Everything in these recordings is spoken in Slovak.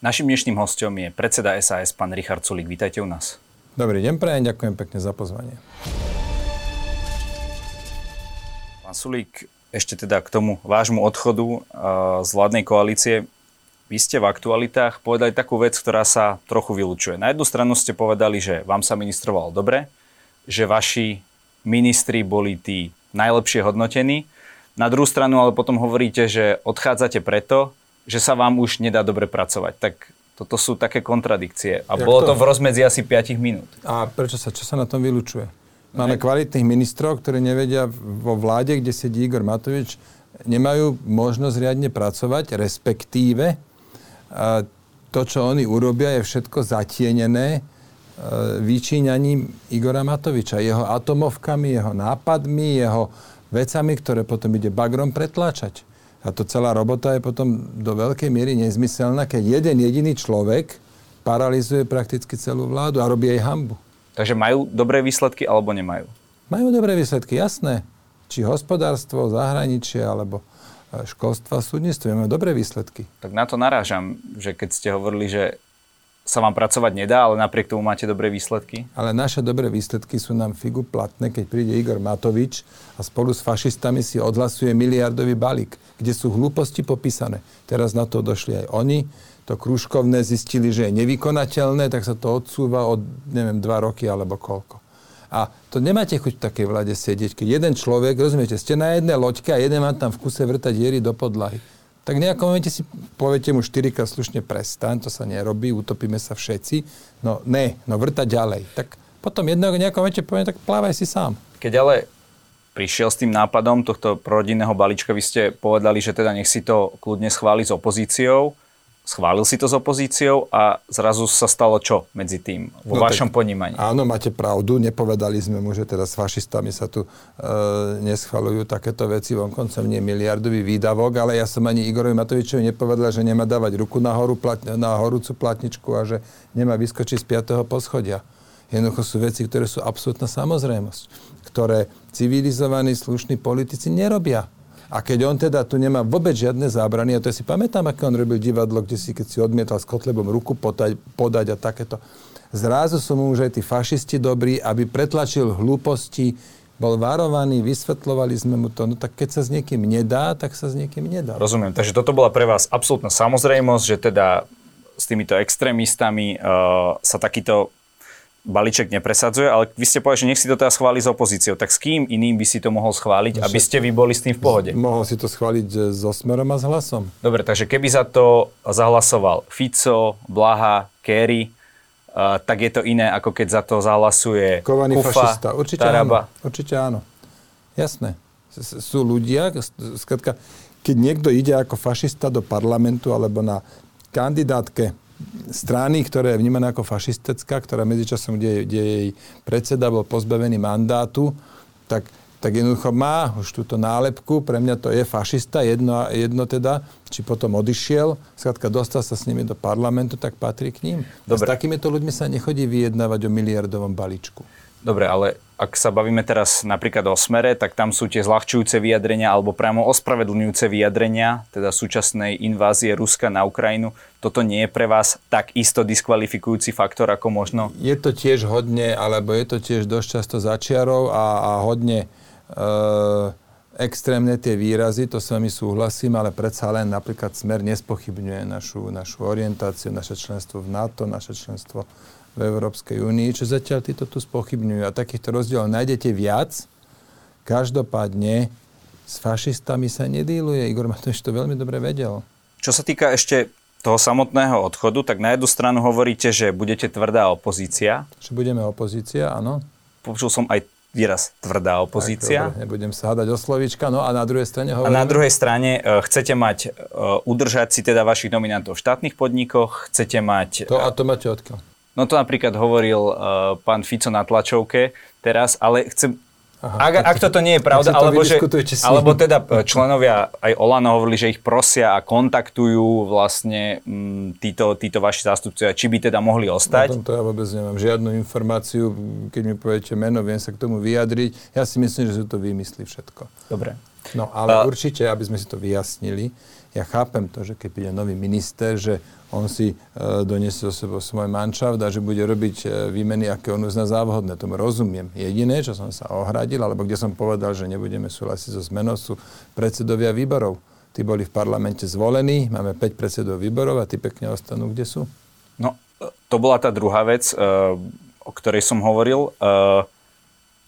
Našim dnešným hostom je predseda SAS, pán Richard Sulík. Vítajte u nás. Dobrý deň, prajem, ďakujem pekne za pozvanie. Pán Sulík, ešte teda k tomu vášmu odchodu uh, z vládnej koalície. Vy ste v aktualitách povedali takú vec, ktorá sa trochu vylučuje. Na jednu stranu ste povedali, že vám sa ministrovalo dobre, že vaši ministri boli tí najlepšie hodnotení. Na druhú stranu ale potom hovoríte, že odchádzate preto, že sa vám už nedá dobre pracovať. Tak toto sú také kontradikcie. A Jak bolo to? to v rozmedzi asi 5 minút. A prečo sa, čo sa na tom vylučuje? Máme kvalitných ministrov, ktorí nevedia vo vláde, kde sedí Igor Matovič, nemajú možnosť riadne pracovať, respektíve to, čo oni urobia, je všetko zatienené e, vyčíňaním Igora Matoviča, jeho atomovkami, jeho nápadmi, jeho vecami, ktoré potom ide bagrom pretláčať. A to celá robota je potom do veľkej miery nezmyselná, keď jeden jediný človek paralizuje prakticky celú vládu a robí aj hambu. Takže majú dobré výsledky alebo nemajú? Majú dobré výsledky, jasné. Či hospodárstvo, zahraničie alebo e, školstvo a súdnictvo majú dobré výsledky. Tak na to narážam, že keď ste hovorili, že sa vám pracovať nedá, ale napriek tomu máte dobré výsledky? Ale naše dobré výsledky sú nám figu platné, keď príde Igor Matovič a spolu s fašistami si odhlasuje miliardový balík, kde sú hlúposti popísané. Teraz na to došli aj oni to krúžkovné zistili, že je nevykonateľné, tak sa to odsúva od, neviem, dva roky alebo koľko. A to nemáte chuť v takej vláde sedieť, keď jeden človek, rozumiete, ste na jednej loďke a jeden má tam v kuse vrtať diery do podlahy. Tak v nejakom momente si poviete mu štyrikrát slušne prestaň, to sa nerobí, utopíme sa všetci. No ne, no vrtať ďalej. Tak potom jedného nejakom momente poviem, tak plávaj si sám. Keď ale prišiel s tým nápadom tohto prorodinného balíčka, vy ste povedali, že teda nech si to kľudne schváli s opozíciou schválil si to s opozíciou a zrazu sa stalo čo medzi tým vo no vašom tak, ponímaní? Áno, máte pravdu. Nepovedali sme mu, že teda s fašistami sa tu e, neschvalujú takéto veci. Vonkoncom nie miliardový výdavok, ale ja som ani Igorovi Matovičovi nepovedal, že nemá dávať ruku na, horu, plat, na horúcu platničku a že nemá vyskočiť z 5. poschodia. Jednoducho sú veci, ktoré sú absolútna samozrejmosť, ktoré civilizovaní, slušní politici nerobia. A keď on teda tu nemá vôbec žiadne zábrany, a to ja si pamätám, ako on robil divadlo, kde si, keď si odmietal s Kotlebom ruku podať, podať a takéto. Zrazu sú mu už aj tí fašisti dobrí, aby pretlačil hlúposti, bol varovaný, vysvetlovali sme mu to. No tak keď sa s niekým nedá, tak sa s niekým nedá. Rozumiem. Takže toto bola pre vás absolútna samozrejmosť, že teda s týmito extrémistami uh, sa takýto balíček nepresadzuje, ale vy ste povedali, že nech si to teda schváli s opozíciou. Tak s kým iným by si to mohol schváliť, no, aby ste vy boli s tým v pohode? Mohol si to schváliť so Smerom a s Hlasom. Dobre, takže keby za to zahlasoval Fico, Blaha, Kerry, uh, tak je to iné, ako keď za to zahlasuje Kovaný Kufa, fašista. Určite Taraba. áno. Určite áno. Jasné. Sú ľudia, skratka, keď niekto ide ako fašista do parlamentu alebo na kandidátke strany, ktorá je vnímaná ako fašistická, ktorá medzičasom, kde, kde jej predseda bol pozbavený mandátu, tak, tak jednoducho má už túto nálepku. Pre mňa to je fašista, jedno, jedno teda, či potom odišiel, skrátka dostal sa s nimi do parlamentu, tak patrí k ním. Dobre. A s takýmito ľuďmi sa nechodí vyjednávať o miliardovom balíčku. Dobre, ale ak sa bavíme teraz napríklad o smere, tak tam sú tie zľahčujúce vyjadrenia alebo priamo ospravedlňujúce vyjadrenia, teda súčasnej invázie Ruska na Ukrajinu. Toto nie je pre vás tak isto diskvalifikujúci faktor ako možno? Je to tiež hodne, alebo je to tiež dosť často začiarov a, a hodne e, extrémne tie výrazy, to s vami súhlasím, ale predsa len napríklad smer nespochybňuje našu, našu orientáciu, naše členstvo v NATO, naše členstvo v Európskej únii, čo zatiaľ títo tu spochybňujú. A takýchto rozdielov nájdete viac. Každopádne s fašistami sa nedýluje. Igor Matovič to veľmi dobre vedel. Čo sa týka ešte toho samotného odchodu, tak na jednu stranu hovoríte, že budete tvrdá opozícia. Že budeme opozícia, áno. Počul som aj výraz tvrdá opozícia. Tak, dobre, nebudem sa hádať o slovíčka. No a na druhej strane hovoríme... A na druhej strane uh, chcete mať, uh, udržať si teda vašich nominantov v štátnych podnikoch, chcete mať... To, a to máte odkiaľ? No to napríklad hovoril uh, pán Fico na tlačovke teraz, ale chcem... Aha, ak, ak toto nie je pravda, alebo, že, alebo teda e, členovia aj Olano hovorili, že ich prosia a kontaktujú vlastne m, mm, títo, títo vaši zástupcovia, či by teda mohli ostať. No to ja vôbec nemám žiadnu informáciu, keď mi poviete meno, viem sa k tomu vyjadriť. Ja si myslím, že sú to vymysly všetko. Dobre. No ale uh, určite, aby sme si to vyjasnili, ja chápem to, že keď príde nový minister, že on si e, doniesie so sebou svoj manšaft a že bude robiť e, výmeny, aké on uzná závodné. Tomu rozumiem. Jediné, čo som sa ohradil, alebo kde som povedal, že nebudeme súhlasiť so zmenou, sú predsedovia výborov. Tí boli v parlamente zvolení, máme 5 predsedov výborov a tí pekne ostanú, kde sú. No, to bola tá druhá vec, e, o ktorej som hovoril.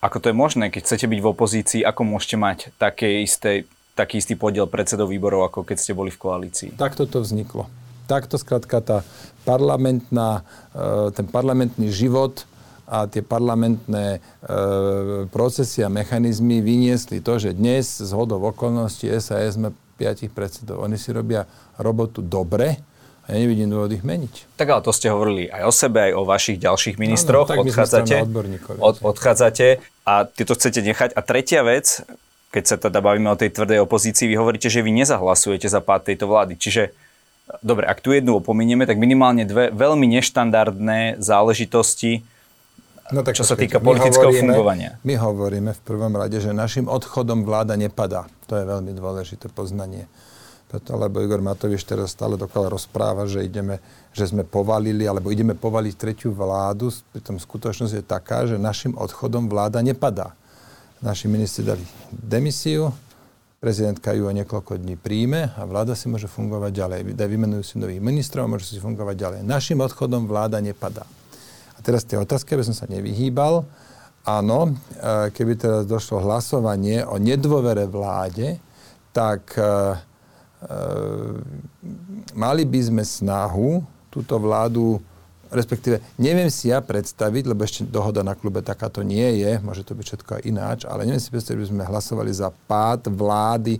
Ako to je možné, keď chcete byť v opozícii, ako môžete mať také isté, taký istý podiel predsedov výborov, ako keď ste boli v koalícii? Takto to vzniklo takto skrátka tá parlamentná, e, ten parlamentný život a tie parlamentné e, procesy a mechanizmy vyniesli to, že dnes z hodov okolností SAS sme piatich predsedov. Oni si robia robotu dobre, a ja nevidím dôvod ich meniť. Tak ale to ste hovorili aj o sebe, aj o vašich ďalších ministroch. No, no, odchádzate, od, odchádzate a ty to chcete nechať. A tretia vec, keď sa teda bavíme o tej tvrdej opozícii, vy hovoríte, že vy nezahlasujete za pád tejto vlády. Čiže dobre, ak tu jednu opominieme, tak minimálne dve veľmi neštandardné záležitosti, no, tak čo sa týka politického hovoríme, fungovania. My hovoríme v prvom rade, že našim odchodom vláda nepadá. To je veľmi dôležité poznanie. Preto, lebo Igor Matovič teraz stále dokola rozpráva, že, ideme, že sme povalili, alebo ideme povaliť tretiu vládu. Pritom skutočnosť je taká, že našim odchodom vláda nepadá. Naši ministri dali demisiu, Prezidentka ju o niekoľko dní príjme a vláda si môže fungovať ďalej. Vymenujú si nových ministrov a môže si fungovať ďalej. Našim odchodom vláda nepadá. A teraz tie otázky, aby som sa nevyhýbal. Áno, e, keby teraz došlo hlasovanie o nedôvere vláde, tak e, e, mali by sme snahu túto vládu respektíve neviem si ja predstaviť, lebo ešte dohoda na klube takáto nie je, môže to byť všetko ináč, ale neviem si predstaviť, že by sme hlasovali za pád vlády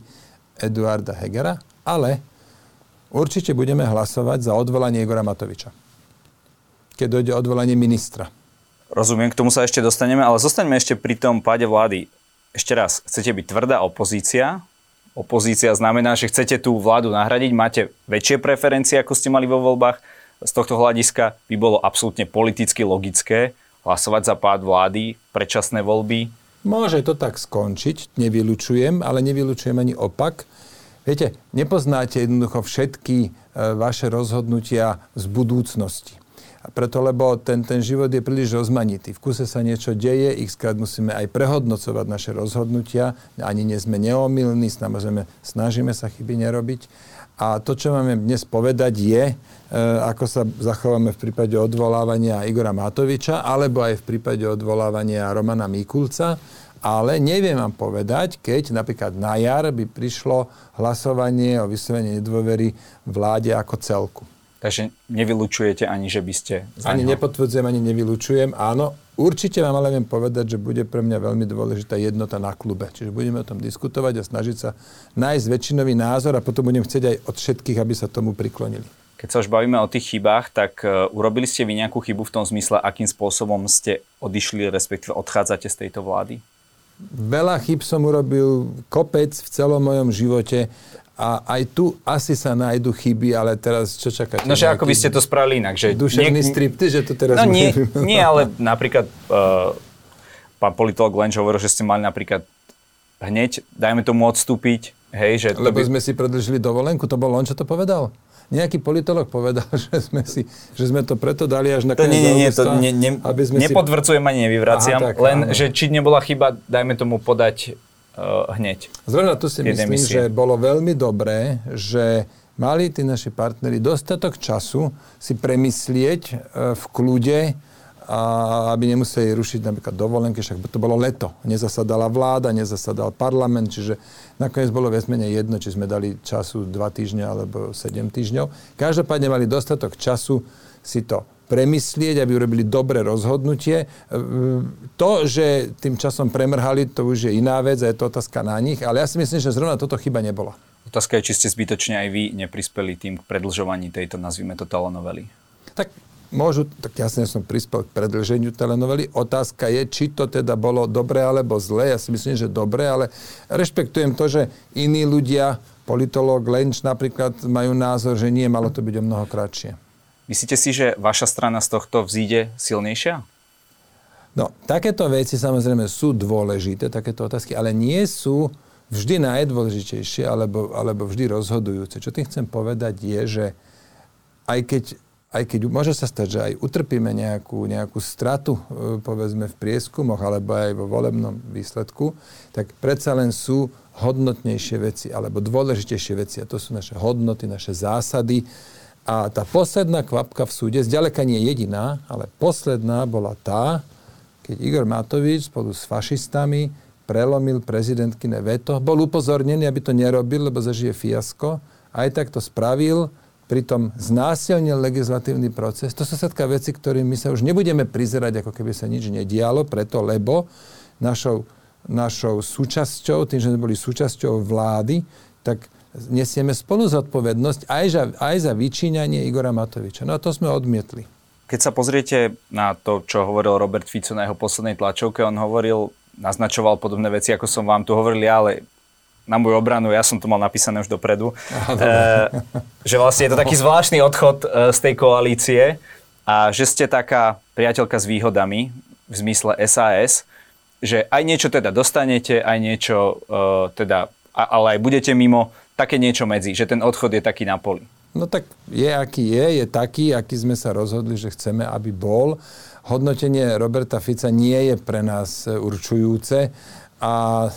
Eduarda Hegera, ale určite budeme hlasovať za odvolanie Igora Matoviča. Keď dojde odvolanie ministra. Rozumiem, k tomu sa ešte dostaneme, ale zostaňme ešte pri tom páde vlády. Ešte raz, chcete byť tvrdá opozícia, opozícia znamená, že chcete tú vládu nahradiť, máte väčšie preferencie, ako ste mali vo voľbách, z tohto hľadiska by bolo absolútne politicky logické hlasovať za pád vlády, predčasné voľby. Môže to tak skončiť, nevylučujem, ale nevylučujem ani opak. Viete, nepoznáte jednoducho všetky e, vaše rozhodnutia z budúcnosti. Preto, lebo ten, ten život je príliš rozmanitý. V kuse sa niečo deje, x krát musíme aj prehodnocovať naše rozhodnutia. Ani nie sme neomilní, samozrejme snažíme sa chyby nerobiť. A to, čo máme dnes povedať, je, e, ako sa zachováme v prípade odvolávania Igora Matoviča, alebo aj v prípade odvolávania Romana Mikulca. Ale neviem vám povedať, keď napríklad na jar by prišlo hlasovanie o vyslovení nedôvery vláde ako celku. Takže nevylučujete ani, že by ste... Ani nepotvrdzujem, ani nevylučujem. Áno, Určite vám ale viem povedať, že bude pre mňa veľmi dôležitá jednota na klube. Čiže budeme o tom diskutovať a snažiť sa nájsť väčšinový názor a potom budem chcieť aj od všetkých, aby sa tomu priklonili. Keď sa už bavíme o tých chybách, tak uh, urobili ste vy nejakú chybu v tom zmysle, akým spôsobom ste odišli, respektíve odchádzate z tejto vlády? Veľa chyb som urobil kopec v celom mojom živote a aj tu asi sa nájdu chyby, ale teraz čo čakáte? No, že ako by ste to spravili inak? Že duševný niek- stripty, že to teraz... No nie, nie, ale napríklad uh, pán politolog Lenč hovoril, že ste mali napríklad hneď, dajme tomu odstúpiť, hej, že... To Lebo by... sme si predlžili dovolenku, to bol on, čo to povedal? Nejaký politolog povedal, že sme, si, že sme to preto dali až na to nie, nie, nie, to ne, ne, aby sme nepodvrcujem si... ani nevyvraciam, Aha, tak, len, áno. že či nebola chyba, dajme tomu podať hneď. Zrovna tu si myslím, misie. že bolo veľmi dobré, že mali tí naši partneri dostatok času si premyslieť uh, v kľude, a aby nemuseli rušiť napríklad dovolenky, však to bolo leto. Nezasadala vláda, nezasadal parlament, čiže nakoniec bolo viac menej jedno, či sme dali času 2 týždňa alebo 7 týždňov. Každopádne mali dostatok času si to premyslieť, aby urobili dobré rozhodnutie. To, že tým časom premrhali, to už je iná vec a je to otázka na nich, ale ja si myslím, že zrovna toto chyba nebola. Otázka je, či ste zbytočne aj vy neprispeli tým k predlžovaní tejto, nazvime to, telenovely. Tak môžu, tak jasne som prispel k predlženiu telenovely. Otázka je, či to teda bolo dobre alebo zle. Ja si myslím, že dobre, ale rešpektujem to, že iní ľudia, politolog Lenč napríklad, majú názor, že nie, malo to byť o mnoho kratšie. Myslíte si, že vaša strana z tohto vzíde silnejšia? No, takéto veci samozrejme sú dôležité, takéto otázky, ale nie sú vždy najdôležitejšie alebo, alebo vždy rozhodujúce. Čo tým chcem povedať je, že aj keď aj keď môže sa stať, že aj utrpíme nejakú, nejakú stratu, e, povedzme v prieskumoch alebo aj vo volebnom výsledku, tak predsa len sú hodnotnejšie veci alebo dôležitejšie veci a to sú naše hodnoty, naše zásady. A tá posledná kvapka v súde, zďaleka nie jediná, ale posledná bola tá, keď Igor Matovič spolu s fašistami prelomil prezidentkine veto. Bol upozornený, aby to nerobil, lebo zažije fiasko. Aj tak to spravil pritom znásilnil legislatívny proces. To sú všetká veci, ktorým my sa už nebudeme prizerať, ako keby sa nič nedialo, preto lebo našou, našou súčasťou, tým, že sme boli súčasťou vlády, tak nesieme spolu zodpovednosť aj za, aj za vyčíňanie Igora Matoviča. No a to sme odmietli. Keď sa pozriete na to, čo hovoril Robert Fico na jeho poslednej tlačovke, on hovoril, naznačoval podobné veci, ako som vám tu hovoril, ale na moju obranu, ja som to mal napísané už dopredu, Aha, e, že vlastne je to taký zvláštny odchod e, z tej koalície a že ste taká priateľka s výhodami v zmysle SAS, že aj niečo teda dostanete, aj niečo e, teda, ale aj budete mimo, také niečo medzi, že ten odchod je taký na poli. No tak je, aký je, je taký, aký sme sa rozhodli, že chceme, aby bol. Hodnotenie Roberta Fica nie je pre nás určujúce a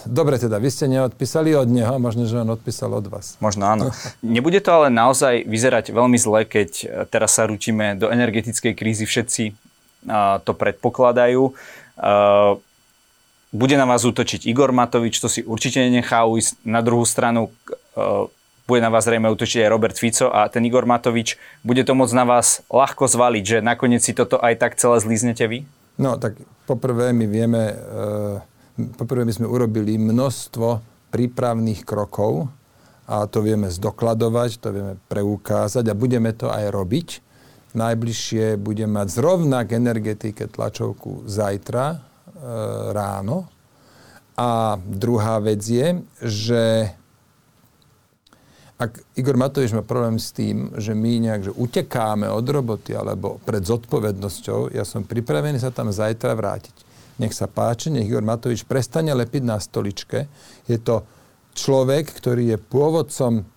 dobre teda, vy ste neodpísali od neho, možno, že on odpísal od vás. Možno áno. Nebude to ale naozaj vyzerať veľmi zle, keď e, teraz sa rútime do energetickej krízy, všetci uh, to predpokladajú. Bude na vás útočiť Igor Matovič, to si určite nenechá ujsť. Na druhú stranu bude na vás zrejme útočiť aj Robert Fico a ten Igor Matovič, bude to môcť na vás ľahko zvaliť, že nakoniec si toto aj tak celé zlíznete vy? No tak poprvé my vieme... Uh Poprvé my sme urobili množstvo prípravných krokov a to vieme zdokladovať, to vieme preukázať a budeme to aj robiť. Najbližšie budem mať zrovna k energetike tlačovku zajtra e, ráno. A druhá vec je, že ak Igor Matovič má problém s tým, že my nejak že utekáme od roboty alebo pred zodpovednosťou, ja som pripravený sa tam zajtra vrátiť nech sa páči, nech Igor Matovič prestane lepiť na stoličke. Je to človek, ktorý je pôvodcom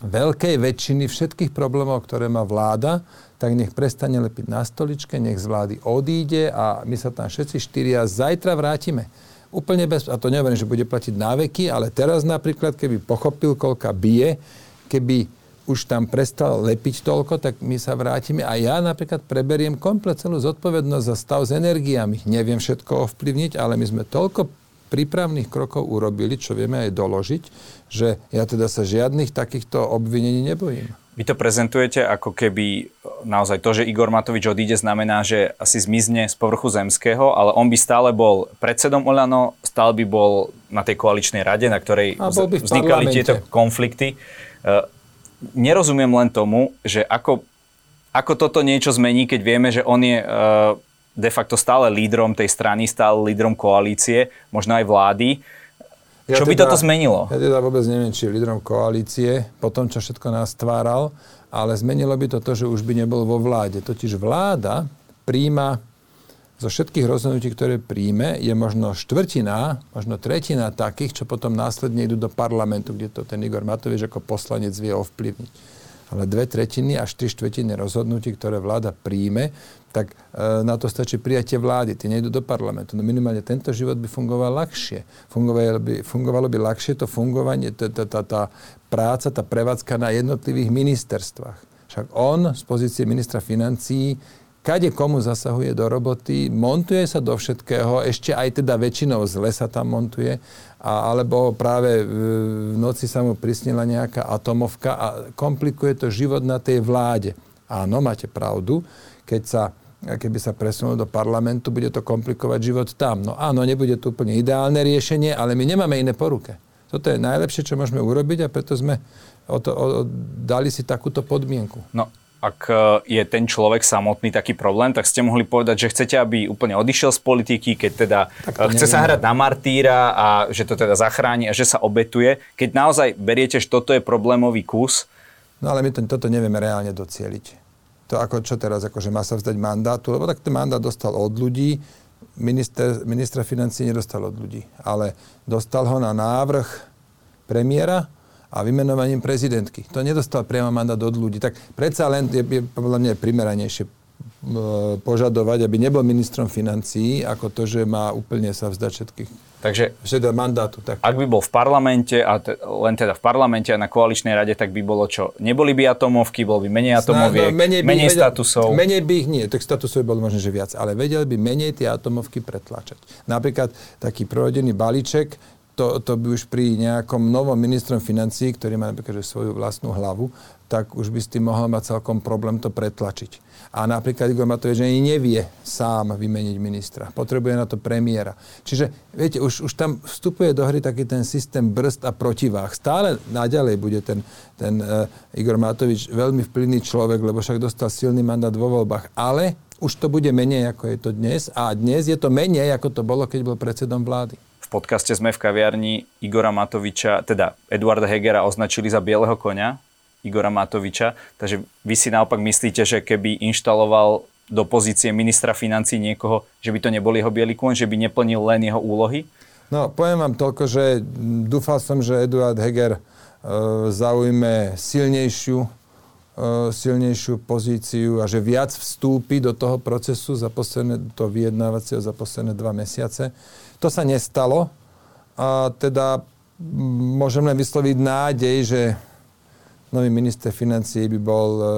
veľkej väčšiny všetkých problémov, ktoré má vláda, tak nech prestane lepiť na stoličke, nech z vlády odíde a my sa tam všetci štyria zajtra vrátime. Úplne bez... A to nehovorím, že bude platiť náveky, ale teraz napríklad, keby pochopil, koľka bije, keby už tam prestal lepiť toľko, tak my sa vrátime a ja napríklad preberiem komplet celú zodpovednosť za stav s energiami. Neviem všetko ovplyvniť, ale my sme toľko prípravných krokov urobili, čo vieme aj doložiť, že ja teda sa žiadnych takýchto obvinení nebojím. Vy to prezentujete ako keby naozaj to, že Igor Matovič odíde, znamená, že asi zmizne z povrchu zemského, ale on by stále bol predsedom Olano, stále by bol na tej koaličnej rade, na ktorej vznikali tieto konflikty. E, nerozumiem len tomu, že ako, ako toto niečo zmení, keď vieme, že on je uh, de facto stále lídrom tej strany, stále lídrom koalície, možno aj vlády. Ja čo teda, by toto zmenilo? Ja teda vôbec neviem, či je lídrom koalície, po tom, čo všetko nás tváral, ale zmenilo by to to, že už by nebol vo vláde. Totiž vláda príjma zo všetkých rozhodnutí, ktoré príjme, je možno štvrtina, možno tretina takých, čo potom následne idú do parlamentu, kde to ten Igor Matovič ako poslanec vie ovplyvniť. Ale dve tretiny až tri štvrtiny rozhodnutí, ktoré vláda príjme, tak e, na to stačí prijatie vlády. Ty nejdu do parlamentu. No minimálne tento život by fungoval ľahšie. Fungovalo by, fungovalo by ľahšie to fungovanie, tá, tá, tá, tá práca, tá prevádzka na jednotlivých ministerstvách. Však on z pozície ministra financií kade komu zasahuje do roboty, montuje sa do všetkého, ešte aj teda väčšinou zle sa tam montuje, a, alebo práve v noci sa mu prisnila nejaká atomovka a komplikuje to život na tej vláde. Áno, máte pravdu, keď sa keby sa presunul do parlamentu, bude to komplikovať život tam. No áno, nebude to úplne ideálne riešenie, ale my nemáme iné poruke. Toto je najlepšie, čo môžeme urobiť a preto sme o to, o, dali si takúto podmienku. No ak e, je ten človek samotný taký problém, tak ste mohli povedať, že chcete, aby úplne odišiel z politiky, keď teda e, chce sa hrať na martýra a že to teda zachráni a že sa obetuje. Keď naozaj beriete, že toto je problémový kus. No ale my to, toto nevieme reálne docieliť. To ako čo teraz, akože má sa vzdať mandátu, lebo tak ten mandát dostal od ľudí, minister, ministra financí nedostal od ľudí, ale dostal ho na návrh premiéra a vymenovaním prezidentky. To nedostal priamo mandát od ľudí. Tak predsa len je, je podľa mňa primeranejšie požadovať, aby nebol ministrom financií, ako to, že má úplne sa vzdať všetkých Takže Všeda mandátu. Tak. Ak by bol v parlamente, a te, len teda v parlamente a na koaličnej rade, tak by bolo čo? Neboli by atomovky, bol by menej atomoviek, no, menej, by, menej vedel, statusov. Menej by ich nie, tak statusov by bolo možno, že viac, ale vedel by menej tie atomovky pretlačať. Napríklad taký prohodený balíček, to, to by už pri nejakom novom ministrom financí, ktorý má napríklad že svoju vlastnú hlavu, tak už by s tým mohol mať celkom problém to pretlačiť. A napríklad Igor Matovič ani nevie sám vymeniť ministra. Potrebuje na to premiéra. Čiže, viete, už, už tam vstupuje do hry taký ten systém brzd a protiváh. Stále naďalej bude ten, ten uh, Igor Matovič veľmi vplyvný človek, lebo však dostal silný mandát vo voľbách. Ale už to bude menej, ako je to dnes. A dnes je to menej, ako to bolo, keď bol predsedom vlády. Podcaste sme v kaviarni Igora Matoviča, teda Eduarda Hegera označili za bieleho konia Igora Matoviča. Takže vy si naopak myslíte, že keby inštaloval do pozície ministra financí niekoho, že by to nebol jeho bielý kôň, že by neplnil len jeho úlohy? No, poviem vám toľko, že dúfal som, že Eduard Heger e, zaujme silnejšiu, e, silnejšiu pozíciu a že viac vstúpi do toho procesu za posledné, to vyjednávacieho za posledné dva mesiace. To sa nestalo a teda môžem len vysloviť nádej, že nový minister financií by bol, e,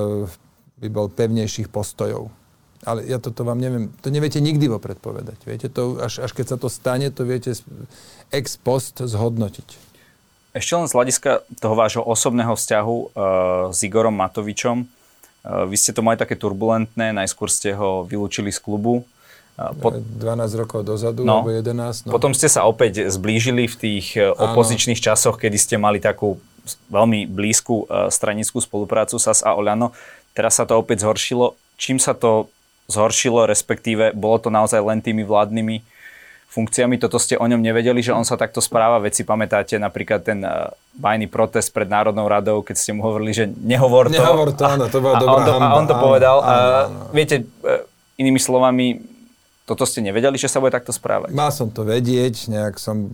by bol pevnejších postojov. Ale ja toto vám neviem, to neviete nikdy vopred povedať. Viete, to, až, až keď sa to stane, to viete ex post zhodnotiť. Ešte len z hľadiska toho vášho osobného vzťahu uh, s Igorom Matovičom. Uh, vy ste to mali také turbulentné, najskôr ste ho vylúčili z klubu. Po... 12 rokov dozadu, no, alebo 11. No. Potom ste sa opäť zblížili v tých opozičných Áno. časoch, kedy ste mali takú veľmi blízku e, stranickú spoluprácu SAS a Oľano. Teraz sa to opäť zhoršilo. Čím sa to zhoršilo, respektíve bolo to naozaj len tými vládnymi funkciami, toto ste o ňom nevedeli, že on sa takto správa. Veď si pamätáte napríklad ten uh, bajný protest pred Národnou radou, keď ste mu hovorili, že nehovor to. Nehovor to, áno, to bola dobrá a on to, hamba, a on to áno, povedal. Áno, áno, áno. Viete, inými slovami, toto ste nevedeli, že sa bude takto správať? Mal som to vedieť, nejak som,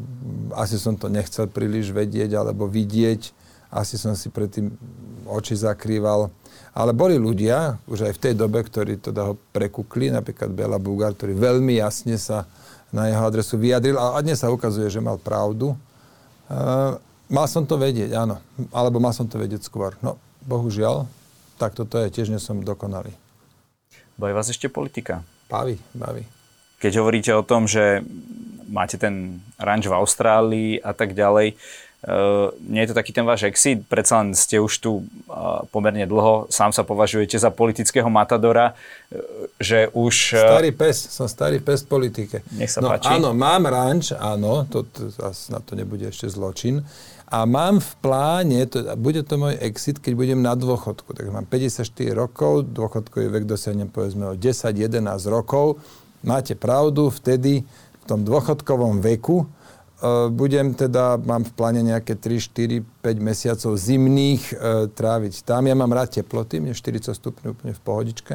asi som to nechcel príliš vedieť alebo vidieť asi som si predtým oči zakrýval. Ale boli ľudia, už aj v tej dobe, ktorí teda ho prekukli, napríklad Bela Bugar, ktorý veľmi jasne sa na jeho adresu vyjadril a dnes sa ukazuje, že mal pravdu. Uh, mal som to vedieť, áno. Alebo mal som to vedieť skôr. No, bohužiaľ, tak toto je, tiež nie som dokonalý. Baví vás ešte politika? Baví, baví. Keď hovoríte o tom, že máte ten ranč v Austrálii a tak ďalej, Uh, nie je to taký ten váš exit? Predsa len ste už tu uh, pomerne dlho, sám sa považujete za politického matadora, uh, že už... Starý pes, som starý pes v politike. Nech sa no, páči. Áno, mám ranč, áno, to, to, na to nebude ešte zločin. A mám v pláne, to, bude to môj exit, keď budem na dôchodku. Takže mám 54 rokov, dôchodkový vek dosiahnem povedzme o 10-11 rokov. Máte pravdu, vtedy v tom dôchodkovom veku E, budem teda, mám v pláne nejaké 3, 4, 5 mesiacov zimných e, tráviť tam. Ja mám rád teploty, mne 40 stupňov úplne v pohodičke.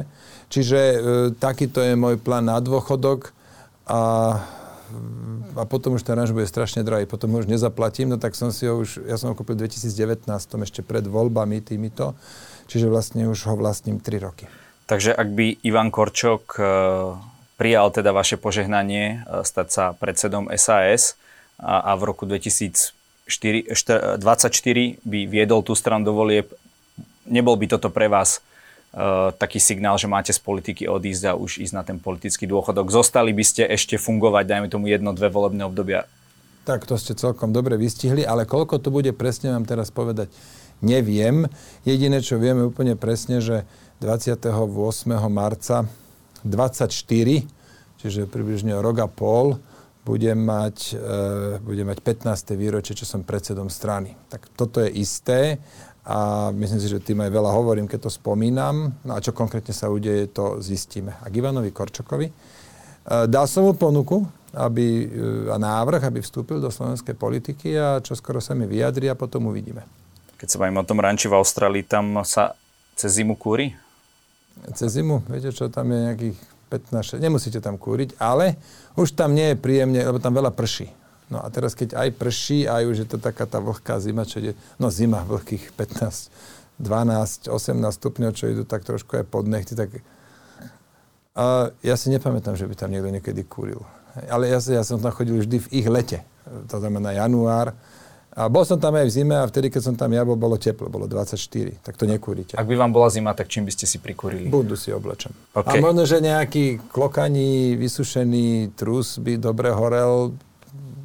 Čiže e, takýto je môj plán na dôchodok a, a potom už ten bude strašne drahý, potom ho už nezaplatím, no tak som si ho už, ja som ho kúpil v 2019, ešte pred voľbami týmito, čiže vlastne už ho vlastním 3 roky. Takže ak by Ivan Korčok e, prijal teda vaše požehnanie e, stať sa predsedom SAS, a, v roku 2024 by viedol tú stranu do volieb, nebol by toto pre vás uh, taký signál, že máte z politiky odísť a už ísť na ten politický dôchodok. Zostali by ste ešte fungovať, dajme tomu jedno, dve volebné obdobia? Tak to ste celkom dobre vystihli, ale koľko to bude presne vám teraz povedať, neviem. Jediné, čo vieme úplne presne, že 28. marca 24, čiže približne rok a pol, budem mať, uh, budem mať 15. výročie, čo som predsedom strany. Tak toto je isté a myslím si, že tým aj veľa hovorím, keď to spomínam. No a čo konkrétne sa udeje, to zistíme. A k Ivanovi Korčokovi. Uh, dal som mu ponuku aby, uh, a návrh, aby vstúpil do slovenskej politiky a čo skoro sa mi vyjadri a potom uvidíme. Keď sa bavím o tom ranči v Austrálii, tam sa cez zimu kúri? Cez zimu? Viete čo, tam je nejakých 15, nemusíte tam kúriť, ale už tam nie je príjemne, lebo tam veľa prší. No a teraz, keď aj prší, aj už je to taká tá vlhká zima, čo ide, no zima vlhkých 15, 12, 18 stupňov, čo idú tak trošku aj pod nechty, tak a ja si nepamätám, že by tam niekto niekedy kúril. Ale ja, ja som tam chodil vždy v ich lete, to znamená január, a bol som tam aj v zime a vtedy, keď som tam ja bol, bolo teplo, bolo 24. Tak to nekúrite. Ak by vám bola zima, tak čím by ste si prikúrili? Budu si oblečem. Okay. A možno, že nejaký klokaní, vysušený trus by dobre horel,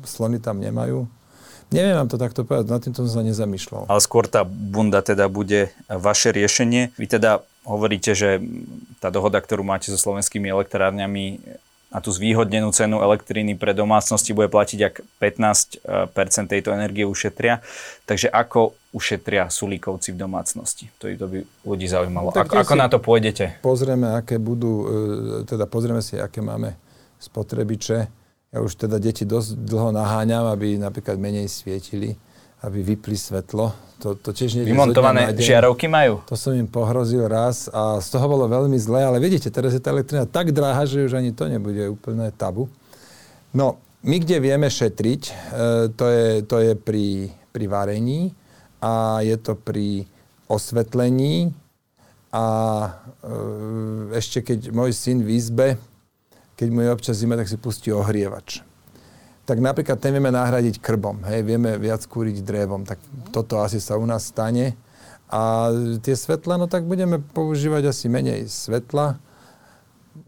slony tam nemajú. Neviem vám to takto povedať, nad týmto som sa nezamýšľal. Ale skôr tá bunda teda bude vaše riešenie. Vy teda hovoríte, že tá dohoda, ktorú máte so slovenskými elektrárňami na tú zvýhodnenú cenu elektriny pre domácnosti bude platiť, ak 15% tejto energie ušetria. Takže ako ušetria Sulíkovci v domácnosti? To, to by ľudí zaujímalo. Tak ako, ako na to pôjdete? Pozrieme, aké budú, e, teda pozrieme si, aké máme spotrebiče ja už teda deti dosť dlho naháňam, aby napríklad menej svietili, aby vypli svetlo. To, to tiež nie Vymontované žiarovky majú? To som im pohrozil raz a z toho bolo veľmi zlé, ale vidíte, teraz je tá elektrina tak drahá, že už ani to nebude úplne tabu. No, my kde vieme šetriť, e, to je, to je pri, pri varení a je to pri osvetlení a e, ešte keď môj syn v izbe, keď mu je občas zima, tak si pustí ohrievač. Tak napríklad ten vieme nahradiť krbom, hej, vieme viac kúriť drevom, tak toto asi sa u nás stane. A tie svetla, no tak budeme používať asi menej svetla.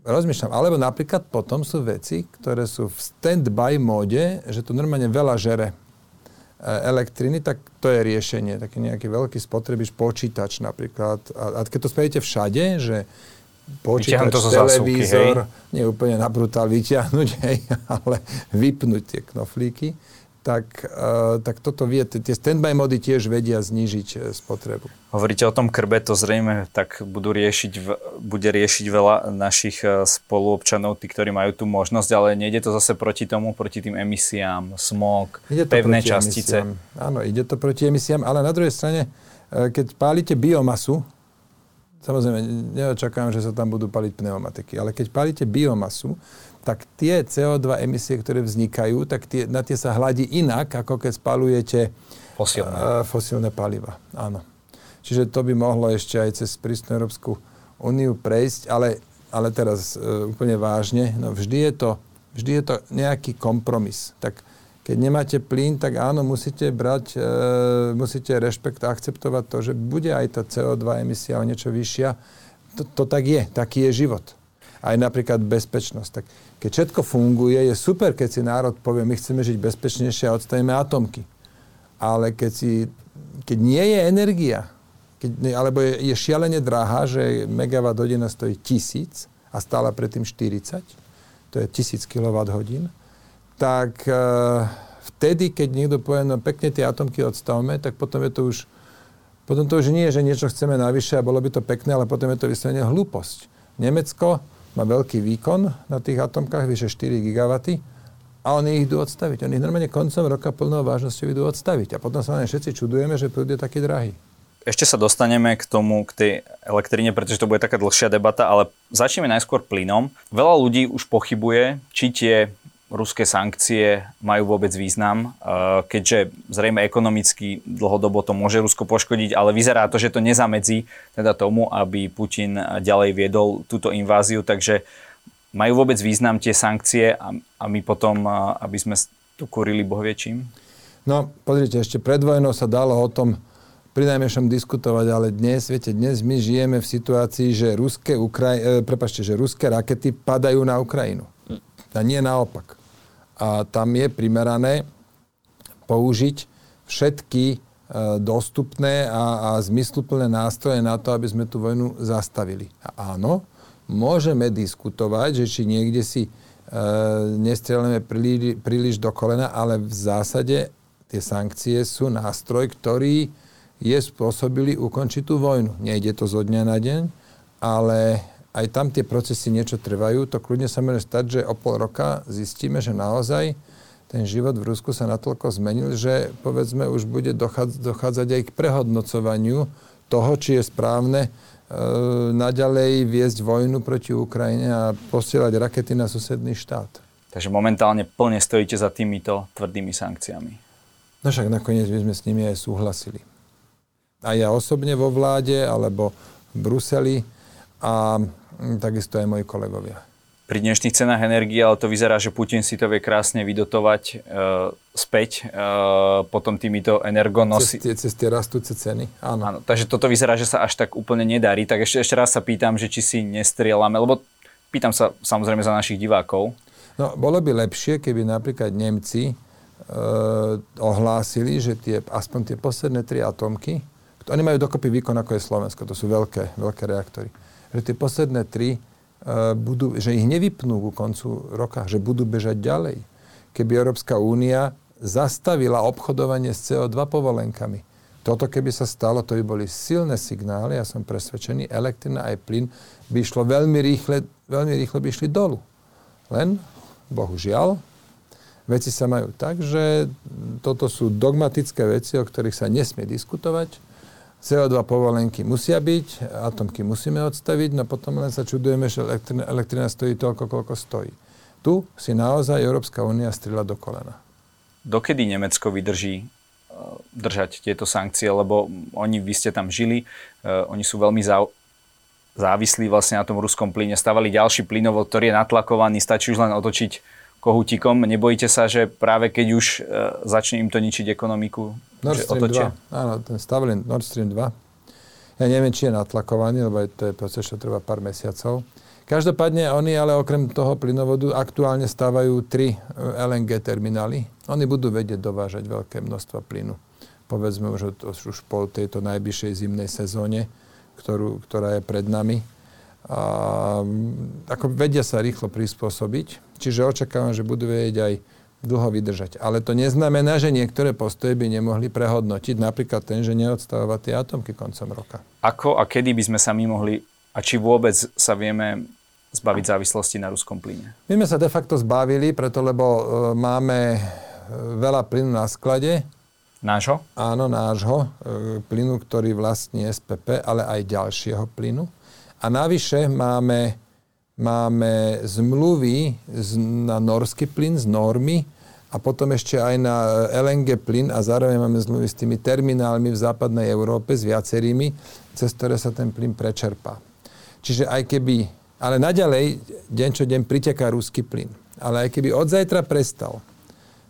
Rozmýšľam, alebo napríklad potom sú veci, ktoré sú v stand-by móde, že to normálne veľa žere e, elektriny, tak to je riešenie. Taký nejaký veľký spotrebič, počítač napríklad. A, a keď to spravíte všade, že počítač, to televízor, zásuvky, nie úplne na brutál vyťahnuť, hej, ale vypnúť tie knoflíky, tak, uh, tak toto vie, tie standby mody tiež vedia znížiť e, spotrebu. Hovoríte o tom krbe, to zrejme tak budú riešiť, bude riešiť veľa našich e, spoluobčanov, tí, ktorí majú tú možnosť, ale nejde to zase proti tomu, proti tým emisiám, smog, ide to pevné častice. Emisiám. Áno, ide to proti emisiám, ale na druhej strane, keď pálite biomasu, Samozrejme, neočakávam, že sa tam budú paliť pneumatiky, ale keď palíte biomasu, tak tie CO2 emisie, ktoré vznikajú, tak tie, na tie sa hladí inak, ako keď spalujete fosílne. Uh, fosílne paliva. Áno. Čiže to by mohlo ešte aj cez prísnu Európsku úniu prejsť, ale, ale teraz uh, úplne vážne, no vždy je to, vždy je to nejaký kompromis. Tak keď nemáte plyn, tak áno, musíte brať, e, musíte rešpekt a akceptovať to, že bude aj tá CO2 emisia o niečo vyššia. To, to tak je, taký je život. Aj napríklad bezpečnosť. Tak keď všetko funguje, je super, keď si národ povie, my chceme žiť bezpečnejšie a odstavíme atomky. Ale keď, si, keď nie je energia, keď, alebo je, je šialene drahá, že megawatt hodina stojí tisíc a stála predtým 40, to je tisíc kWh, tak e, vtedy, keď niekto povie, no pekne tie atomky odstavme, tak potom je to už, potom to už nie je, že niečo chceme navyše a bolo by to pekné, ale potom je to vyslovene hlúposť. Nemecko má veľký výkon na tých atomkách, vyše 4 gigawaty, a oni ich idú odstaviť. Oni ich normálne koncom roka plnou vážnosťou idú odstaviť. A potom sa len všetci čudujeme, že prúd je taký drahý. Ešte sa dostaneme k tomu, k tej elektrine, pretože to bude taká dlhšia debata, ale začneme najskôr plynom. Veľa ľudí už pochybuje, či tie ruské sankcie majú vôbec význam, eh, keďže zrejme ekonomicky dlhodobo to môže Rusko poškodiť, ale vyzerá to, že to nezamedzí teda tomu, aby Putin ďalej viedol túto inváziu, takže majú vôbec význam tie sankcie a, my potom, eh, aby sme tu kurili bohviečím? No, pozrite, ešte pred vojnou sa dalo o tom pri najmenšom diskutovať, ale dnes, viete, dnes my žijeme v situácii, že ruské, Ukraj, e, prepačte, že ruské rakety padajú na Ukrajinu. A nie naopak a tam je primerané použiť všetky e, dostupné a, a zmysluplné nástroje na to, aby sme tú vojnu zastavili. A áno, môžeme diskutovať, že či niekde si e, nestrelíme príliš, príliš do kolena, ale v zásade tie sankcie sú nástroj, ktorý je spôsobili ukončiť tú vojnu. Nejde to zo dňa na deň, ale aj tam tie procesy niečo trvajú, to kľudne sa môže stať, že o pol roka zistíme, že naozaj ten život v Rusku sa natoľko zmenil, že povedzme už bude dochádzať aj k prehodnocovaniu toho, či je správne e, naďalej viesť vojnu proti Ukrajine a posielať rakety na susedný štát. Takže momentálne plne stojíte za týmito tvrdými sankciami. No však nakoniec by sme s nimi aj súhlasili. A ja osobne vo vláde, alebo v Bruseli a takisto aj moji kolegovia pri dnešných cenách energie, ale to vyzerá, že Putin si to vie krásne vydotovať e, späť e, potom týmito energonosy. Cez tie, cez tie rastúce ceny, áno. áno. Takže toto vyzerá, že sa až tak úplne nedarí. Tak ešte, ešte raz sa pýtam, že či si nestrieľame, lebo pýtam sa samozrejme za našich divákov. No, bolo by lepšie, keby napríklad Nemci e, ohlásili, že tie, aspoň tie posledné tri atomky, oni majú dokopy výkon ako je Slovensko, to sú veľké, veľké reaktory, že tie posledné tri E, budú, že ich nevypnú ku koncu roka, že budú bežať ďalej. Keby Európska únia zastavila obchodovanie s CO2 povolenkami. Toto keby sa stalo, to by boli silné signály, ja som presvedčený, elektrina aj plyn by išlo veľmi rýchle, veľmi rýchle by išli dolu. Len, bohužiaľ, veci sa majú tak, že toto sú dogmatické veci, o ktorých sa nesmie diskutovať CO2 povolenky musia byť, atomky musíme odstaviť, no potom len sa čudujeme, že elektrina, elektrina stojí toľko, koľko stojí. Tu si naozaj Európska únia strila do kolena. Dokedy Nemecko vydrží e, držať tieto sankcie, lebo oni, vy ste tam žili, uh, oni sú veľmi zá, závislí vlastne na tom ruskom plyne, stavali ďalší plynovod, ktorý je natlakovaný, stačí už len otočiť kohutikom. Nebojíte sa, že práve keď už e, začne im to ničiť ekonomiku, Nord Stream 2, áno, ten stavili Nord Stream 2. Ja neviem, či je natlakovaný, lebo to je proces, čo trvá pár mesiacov. Každopádne oni ale okrem toho plynovodu aktuálne stávajú tri e, LNG terminály. Oni budú vedieť dovážať veľké množstva plynu. Povedzme už, už po tejto najbližšej zimnej sezóne, ktorú, ktorá je pred nami a, ako vedia sa rýchlo prispôsobiť, čiže očakávam, že budú vedieť aj dlho vydržať. Ale to neznamená, že niektoré postoje by nemohli prehodnotiť, napríklad ten, že neodstavovať tie atomky koncom roka. Ako a kedy by sme sa my mohli, a či vôbec sa vieme zbaviť závislosti na ruskom plyne? My sme sa de facto zbavili, preto lebo e, máme e, veľa plynu na sklade. Nášho? Áno, nášho. E, plynu, ktorý vlastní SPP, ale aj ďalšieho plynu. A navyše máme, máme zmluvy na norský plyn z normy a potom ešte aj na LNG plyn a zároveň máme zmluvy s tými terminálmi v západnej Európe s viacerými, cez ktoré sa ten plyn prečerpá. Čiže aj keby, ale naďalej deň čo deň priteká ruský plyn. Ale aj keby od zajtra prestal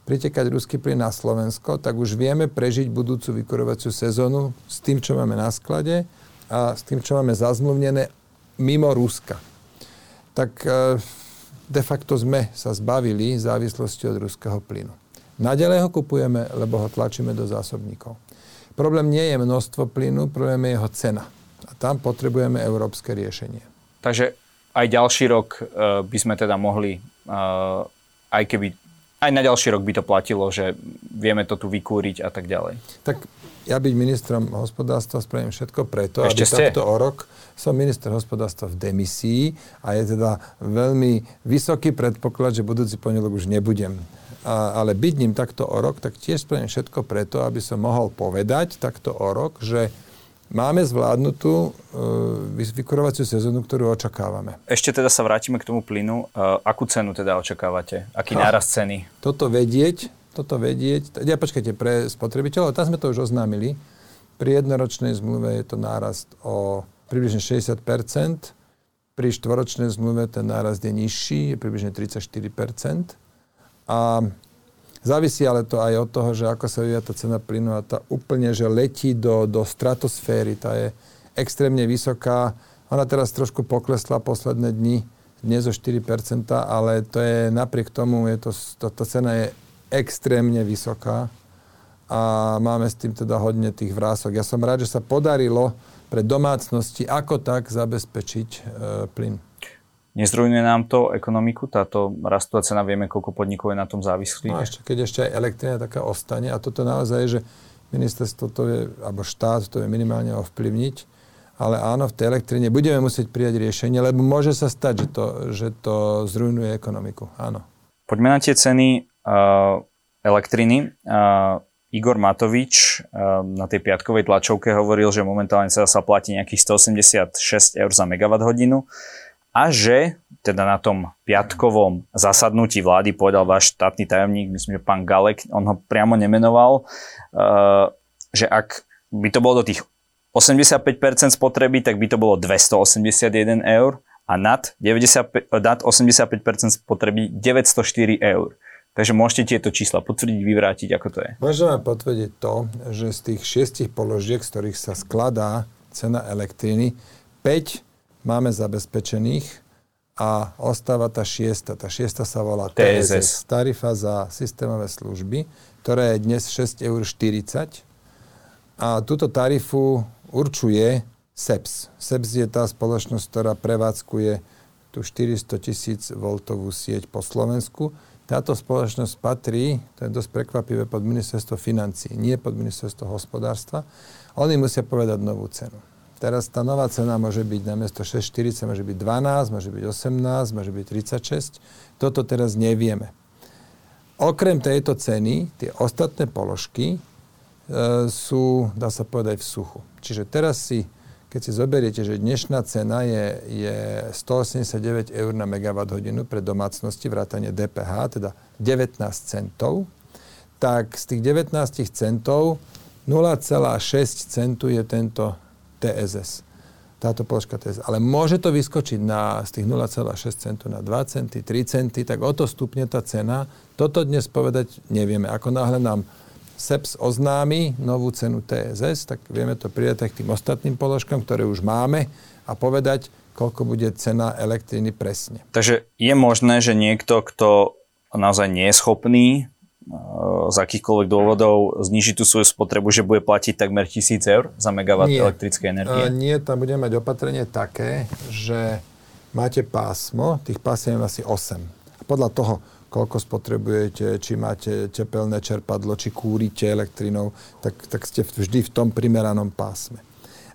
pritekať ruský plyn na Slovensko, tak už vieme prežiť budúcu vykurovaciu sezónu s tým, čo máme na sklade a s tým, čo máme zazmluvnené mimo Ruska. Tak e, de facto sme sa zbavili závislosti od ruského plynu. Naďalej ho kupujeme, lebo ho tlačíme do zásobníkov. Problém nie je množstvo plynu, problém je jeho cena. A tam potrebujeme európske riešenie. Takže aj ďalší rok uh, by sme teda mohli, uh, aj keby, aj na ďalší rok by to platilo, že vieme to tu vykúriť a tak ďalej. Tak ja byť ministrom hospodárstva spravím všetko preto, Ešte aby ste? takto o rok som minister hospodárstva v demisii a je teda veľmi vysoký predpoklad, že budúci pondelok už nebudem. A, ale byť ním takto o rok, tak tiež spravím všetko preto, aby som mohol povedať takto o rok, že máme zvládnutú e, vykurovaciu sezónu, ktorú očakávame. Ešte teda sa vrátime k tomu plynu. E, akú cenu teda očakávate? Aký náraz ceny? Toto vedieť toto vedieť. Ja počkajte, pre spotrebiteľov, tam sme to už oznámili. Pri jednoročnej zmluve je to nárast o približne 60 pri štvoročnej zmluve ten nárast je nižší, je približne 34 A závisí ale to aj od toho, že ako sa vyvíja tá cena plynu a tá úplne, že letí do, do stratosféry, tá je extrémne vysoká. Ona teraz trošku poklesla posledné dni, dnes o 4%, ale to je napriek tomu, je to, to, tá cena je extrémne vysoká a máme s tým teda hodne tých vrások. Ja som rád, že sa podarilo pre domácnosti ako tak zabezpečiť e, plyn. Nezrujnuje nám to ekonomiku, táto rastúca cena, vieme, koľko podnikov je na tom závislých. No ešte, keď ešte aj elektrina taká ostane a toto naozaj že ministerstvo to vie, alebo štát to vie minimálne ovplyvniť, ale áno, v tej elektrine budeme musieť prijať riešenie, lebo môže sa stať, že to, že to zrujnuje ekonomiku. Áno. Poďme na tie ceny uh, elektriny. Uh, Igor Matovič uh, na tej piatkovej tlačovke hovoril, že momentálne sa, sa platí nejakých 186 eur za megawatt hodinu a že teda na tom piatkovom zasadnutí vlády povedal váš štátny tajomník, myslím, že pán Galek, on ho priamo nemenoval, uh, že ak by to bolo do tých 85% spotreby, tak by to bolo 281 eur a nad, 95, nad 85% spotreby 904 eur. Takže môžete tieto čísla potvrdiť, vyvrátiť, ako to je. Môžeme potvrdiť to, že z tých šiestich položiek, z ktorých sa skladá cena elektriny, 5 máme zabezpečených a ostáva tá šiesta. Tá šiesta sa volá TSS. TSS. Tarifa za systémové služby, ktorá je dnes 6,40 eur. A túto tarifu určuje SEPS. SEPS je tá spoločnosť, ktorá prevádzkuje tú 400 tisíc voltovú sieť po Slovensku táto spoločnosť patrí, to je dosť prekvapivé, pod ministerstvo financí, nie pod ministerstvo hospodárstva. Oni musia povedať novú cenu. Teraz tá nová cena môže byť namiesto 6,40, môže byť 12, môže byť 18, môže byť 36. Toto teraz nevieme. Okrem tejto ceny, tie ostatné položky e, sú, dá sa povedať, v suchu. Čiže teraz si keď si zoberiete, že dnešná cena je, je 189 eur na megawatt hodinu pre domácnosti vrátane DPH, teda 19 centov, tak z tých 19 centov 0,6 centu je tento TSS. Táto položka TSS. Ale môže to vyskočiť na, z tých 0,6 centu na 2 centy, 3 centy, tak o to stupne tá cena. Toto dnes povedať nevieme. Ako náhle nám SEPS oznámi novú cenu TSS, tak vieme to pridať k tým ostatným položkám, ktoré už máme a povedať, koľko bude cena elektriny presne. Takže je možné, že niekto, kto naozaj nie je schopný z akýchkoľvek dôvodov znižiť tú svoju spotrebu, že bude platiť takmer 1000 eur za megawatt nie. elektrickej energie? Uh, nie, tam budeme mať opatrenie také, že máte pásmo, tých pásiem asi 8. A podľa toho, koľko spotrebujete, či máte tepelné čerpadlo, či kúrite elektrinou, tak, tak ste vždy v tom primeranom pásme.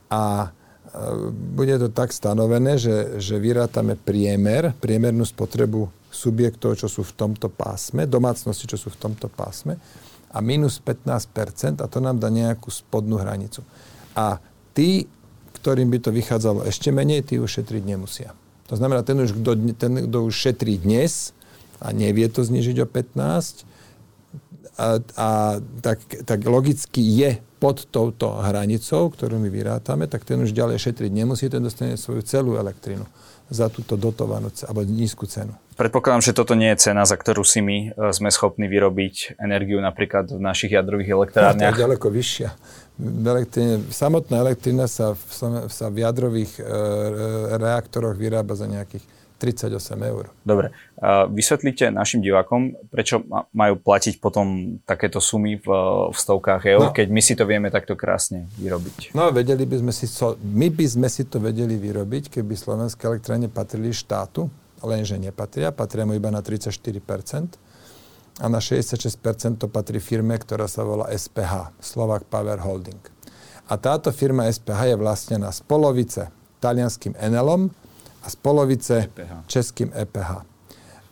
A e, bude to tak stanovené, že, že vyrátame priemer, priemernú spotrebu subjektov, čo sú v tomto pásme, domácnosti, čo sú v tomto pásme, a minus 15%, a to nám dá nejakú spodnú hranicu. A tí, ktorým by to vychádzalo ešte menej, tí už šetriť nemusia. To znamená, ten, už, kto, ten, kto už šetrí dnes, a nevie to znižiť o 15, a, a tak, tak logicky je pod touto hranicou, ktorú my vyrátame, tak ten už ďalej šetriť nemusí, ten dostane svoju celú elektrinu za túto dotovanú alebo nízku cenu. Predpokladám, že toto nie je cena, za ktorú si my e, sme schopní vyrobiť energiu napríklad v našich jadrových elektrárniach. No, to je ďaleko vyššia. Elektrine, samotná elektrina sa v, sa v jadrových e, reaktoroch vyrába za nejakých 38 eur. Dobre. Vysvetlite našim divákom, prečo majú platiť potom takéto sumy v, v stovkách eur, no, keď my si to vieme takto krásne vyrobiť. No vedeli by sme si, my by sme si to vedeli vyrobiť, keby slovenské elektrárne patrili štátu, lenže nepatria, patria mu iba na 34% a na 66% to patrí firme, ktorá sa volá SPH, Slovak Power Holding. A táto firma SPH je vlastnená z polovice talianským Enelom, a z polovice EPH. českým EPH.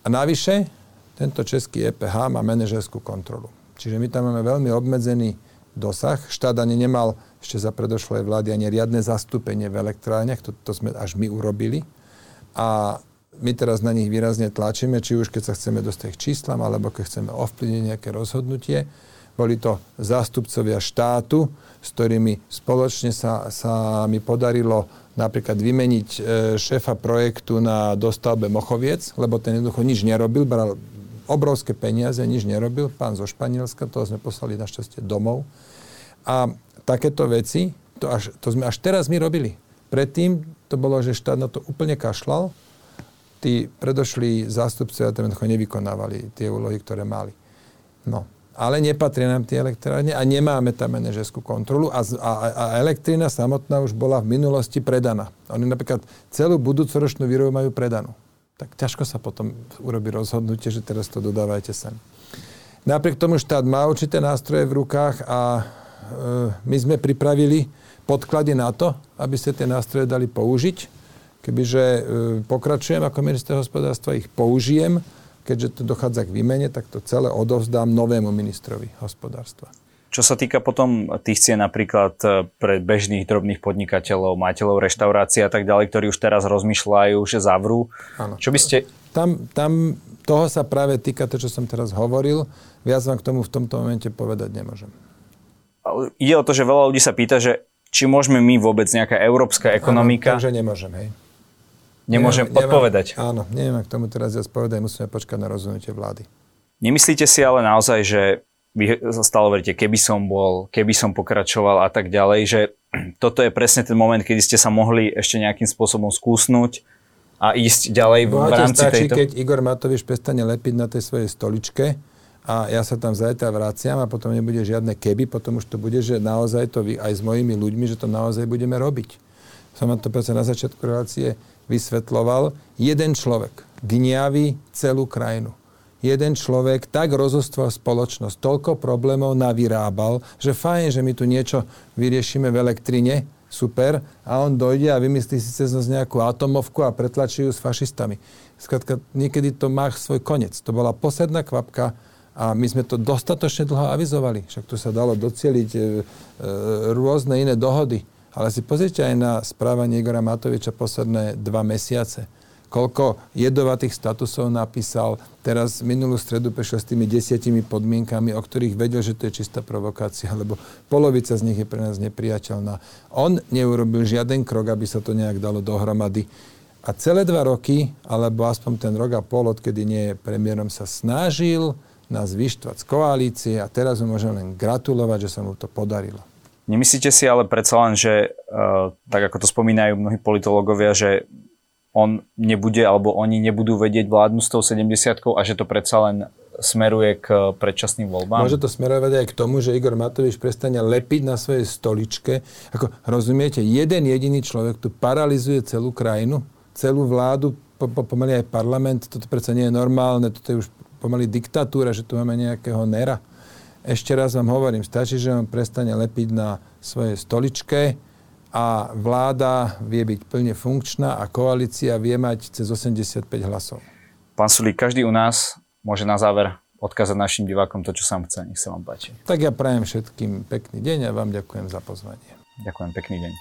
A navyše, tento český EPH má manažerskú kontrolu. Čiže my tam máme veľmi obmedzený dosah. Štát ani nemal ešte za predošlej vlády ani riadne zastúpenie v elektrárniach, to, to sme až my urobili. A my teraz na nich výrazne tlačíme, či už keď sa chceme dostať k číslam, alebo keď chceme ovplyvniť nejaké rozhodnutie. Boli to zástupcovia štátu, s ktorými spoločne sa, sa mi podarilo napríklad vymeniť e, šéfa projektu na dostavbe Mochoviec, lebo ten jednoducho nič nerobil, bral obrovské peniaze, nič nerobil, pán zo Španielska, toho sme poslali našťastie domov. A takéto veci, to, až, to sme až teraz my robili. Predtým to bolo, že štát na to úplne kašlal, tí predošli zástupcovia to jednoducho nevykonávali tie úlohy, ktoré mali. No, ale nepatria nám tie elektrárne a nemáme tam manažerskú kontrolu a, a, a elektrina samotná už bola v minulosti predaná. Oni napríklad celú budúcoročnú výrobu majú predanú. Tak ťažko sa potom urobí rozhodnutie, že teraz to dodávajte sem. Napriek tomu štát má určité nástroje v rukách a e, my sme pripravili podklady na to, aby ste tie nástroje dali použiť. Kebyže e, pokračujem ako minister hospodárstva, ich použijem keďže to dochádza k výmene, tak to celé odovzdám novému ministrovi hospodárstva. Čo sa týka potom tých cien napríklad e, pre bežných drobných podnikateľov, majiteľov reštaurácií a tak ďalej, ktorí už teraz rozmýšľajú, že zavrú, ano. čo by ste... Tam, tam toho sa práve týka to, čo som teraz hovoril. Viac vám k tomu v tomto momente povedať nemôžem. Ide o to, že veľa ľudí sa pýta, že či môžeme my vôbec nejaká európska ekonomika... Áno, takže nemôžem, hej. Nemôžem nemám, odpovedať. Nemám, áno, neviem, k tomu teraz ja spovedať, musíme počkať na rozhodnutie vlády. Nemyslíte si ale naozaj, že vy stále veríte, keby som bol, keby som pokračoval a tak ďalej, že toto je presne ten moment, kedy ste sa mohli ešte nejakým spôsobom skúsnuť a ísť ďalej v rámci stačí, tejto... keď Igor Matovič prestane lepiť na tej svojej stoličke a ja sa tam zajtra vraciam a potom nebude žiadne keby, potom už to bude, že naozaj to vy, aj s mojimi ľuďmi, že to naozaj budeme robiť. Som vám to predsa na začiatku relácie vysvetloval. Jeden človek gniaví celú krajinu jeden človek tak rozostval spoločnosť, toľko problémov navyrábal, že fajn, že my tu niečo vyriešime v elektrine, super, a on dojde a vymyslí si cez nás nejakú atomovku a pretlačí ju s fašistami. Skladka, niekedy to má svoj koniec. To bola posledná kvapka a my sme to dostatočne dlho avizovali. Však tu sa dalo docieliť e, e, rôzne iné dohody. Ale si pozrite aj na správanie Igora Matoviča posledné dva mesiace koľko jedovatých statusov napísal. Teraz minulú stredu prešiel s tými desiatimi podmienkami, o ktorých vedel, že to je čistá provokácia, lebo polovica z nich je pre nás nepriateľná. On neurobil žiaden krok, aby sa to nejak dalo dohromady. A celé dva roky, alebo aspoň ten rok a pol, odkedy nie je premiérom, sa snažil nás vyštvať z koalície a teraz mu môžem len gratulovať, že sa mu to podarilo. Nemyslíte si ale predsa len, že uh, tak ako to spomínajú mnohí politológovia, že on nebude, alebo oni nebudú vedieť vládnu s tou 70 a že to predsa len smeruje k predčasným voľbám? Môže to smerovať aj k tomu, že Igor Matovič prestane lepiť na svojej stoličke. Ako, rozumiete, jeden jediný človek tu paralizuje celú krajinu, celú vládu, po, po, pomaly aj parlament. Toto predsa nie je normálne, toto je už pomaly diktatúra, že tu máme nejakého nera. Ešte raz vám hovorím, stačí, že on prestane lepiť na svojej stoličke, a vláda vie byť plne funkčná a koalícia vie mať cez 85 hlasov. Pán Sulík, každý u nás môže na záver odkázať našim divákom to, čo sa vám chce. Nech sa vám páči. Tak ja prajem všetkým pekný deň a vám ďakujem za pozvanie. Ďakujem, pekný deň.